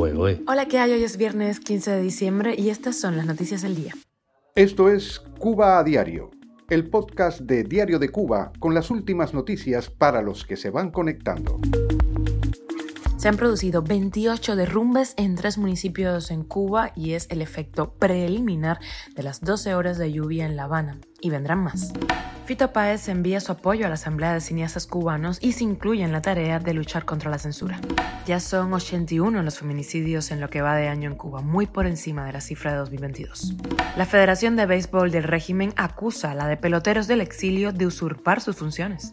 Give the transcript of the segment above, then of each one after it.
Hola, ¿qué hay? Hoy es viernes 15 de diciembre y estas son las noticias del día. Esto es Cuba a Diario, el podcast de Diario de Cuba con las últimas noticias para los que se van conectando. Se han producido 28 derrumbes en tres municipios en Cuba y es el efecto preliminar de las 12 horas de lluvia en La Habana. Y vendrán más. Fito Páez envía su apoyo a la Asamblea de Cineastas Cubanos y se incluye en la tarea de luchar contra la censura. Ya son 81 los feminicidios en lo que va de año en Cuba, muy por encima de la cifra de 2022. La Federación de Béisbol del régimen acusa a la de peloteros del exilio de usurpar sus funciones.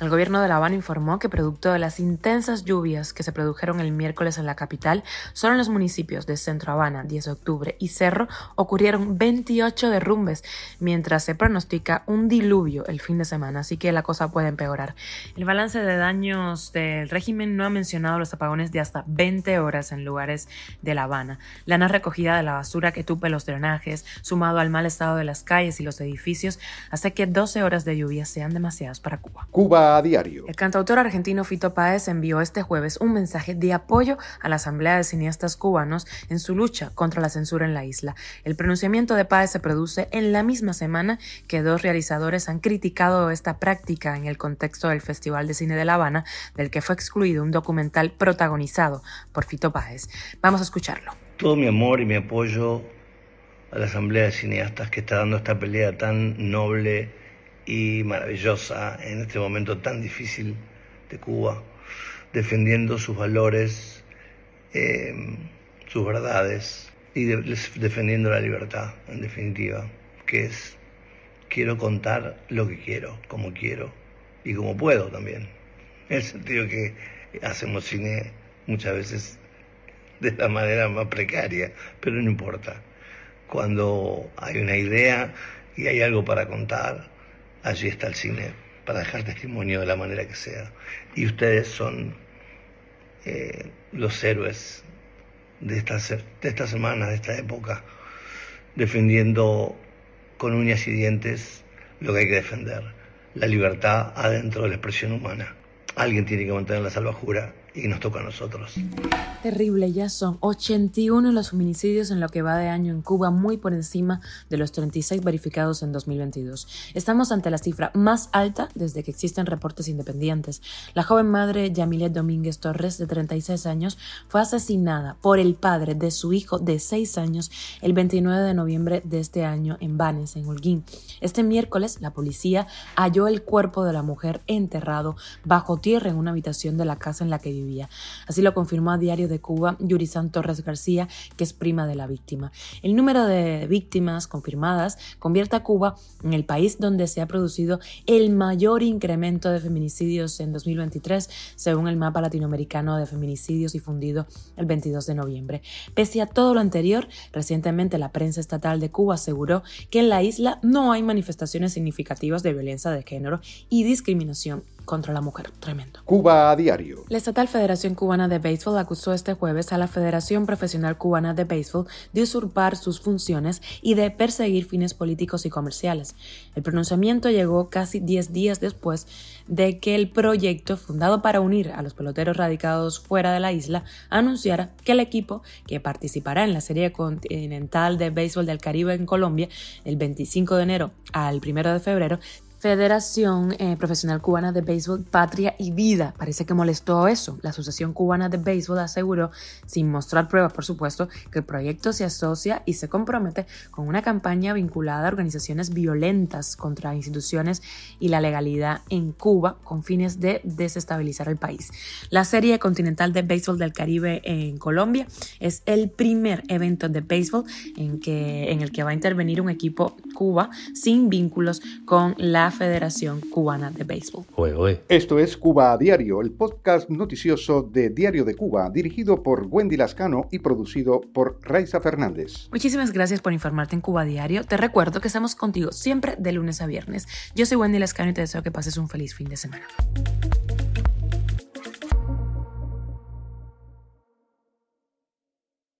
El gobierno de La Habana informó que producto de las intensas lluvias que se produjeron el miércoles en la capital, solo en los municipios de Centro Habana, 10 de octubre y Cerro ocurrieron 28 derrumbes, mientras se pronostica un diluvio el fin de semana, así que la cosa puede empeorar. El balance de daños del régimen no ha mencionado los apagones de hasta 20 horas en lugares de La Habana. La no recogida de la basura que tupe los drenajes, sumado al mal estado de las calles y los edificios, hace que 12 horas de lluvia sean demasiadas para Cuba. Cuba diario. El cantautor argentino Fito Páez envió este jueves un mensaje de apoyo a la Asamblea de Cineastas Cubanos en su lucha contra la censura en la isla. El pronunciamiento de Páez se produce en la misma semana que dos realizadores han criticado esta práctica en el contexto del Festival de Cine de La Habana, del que fue excluido un documental protagonizado por Fito Páez. Vamos a escucharlo. Todo mi amor y mi apoyo a la Asamblea de Cineastas que está dando esta pelea tan noble y maravillosa en este momento tan difícil de Cuba, defendiendo sus valores, eh, sus verdades y defendiendo la libertad, en definitiva, que es quiero contar lo que quiero, como quiero y como puedo también. En el sentido que hacemos cine muchas veces de la manera más precaria, pero no importa. Cuando hay una idea y hay algo para contar, allí está el cine para dejar testimonio de la manera que sea. Y ustedes son eh, los héroes de estas, de esta semana, de esta época, defendiendo con uñas y dientes lo que hay que defender, la libertad adentro de la expresión humana. Alguien tiene que mantener la salvajura y nos toca a nosotros. Terrible, ya son 81 los feminicidios en lo que va de año en Cuba, muy por encima de los 36 verificados en 2022. Estamos ante la cifra más alta desde que existen reportes independientes. La joven madre Yamilet Domínguez Torres, de 36 años, fue asesinada por el padre de su hijo de 6 años el 29 de noviembre de este año en Banes, en Holguín. Este miércoles, la policía halló el cuerpo de la mujer enterrado bajo tierra en una habitación de la casa en la que Así lo confirmó a Diario de Cuba Yurisan Torres García, que es prima de la víctima. El número de víctimas confirmadas convierte a Cuba en el país donde se ha producido el mayor incremento de feminicidios en 2023, según el mapa latinoamericano de feminicidios difundido el 22 de noviembre. Pese a todo lo anterior, recientemente la prensa estatal de Cuba aseguró que en la isla no hay manifestaciones significativas de violencia de género y discriminación contra la mujer. Tremendo. Cuba a diario. La Estatal Federación Cubana de Béisbol acusó este jueves a la Federación Profesional Cubana de Béisbol de usurpar sus funciones y de perseguir fines políticos y comerciales. El pronunciamiento llegó casi 10 días después de que el proyecto, fundado para unir a los peloteros radicados fuera de la isla, anunciara que el equipo que participará en la Serie Continental de Béisbol del Caribe en Colombia el 25 de enero al 1 de febrero Federación eh, Profesional Cubana de Béisbol Patria y Vida. Parece que molestó eso. La Asociación Cubana de Béisbol aseguró, sin mostrar pruebas por supuesto, que el proyecto se asocia y se compromete con una campaña vinculada a organizaciones violentas contra instituciones y la legalidad en Cuba con fines de desestabilizar el país. La Serie Continental de Béisbol del Caribe en Colombia es el primer evento de béisbol en, que, en el que va a intervenir un equipo Cuba sin vínculos con la Federación Cubana de Béisbol. Esto es Cuba a Diario, el podcast noticioso de Diario de Cuba, dirigido por Wendy Lascano y producido por Raiza Fernández. Muchísimas gracias por informarte en Cuba a Diario. Te recuerdo que estamos contigo siempre de lunes a viernes. Yo soy Wendy Lascano y te deseo que pases un feliz fin de semana.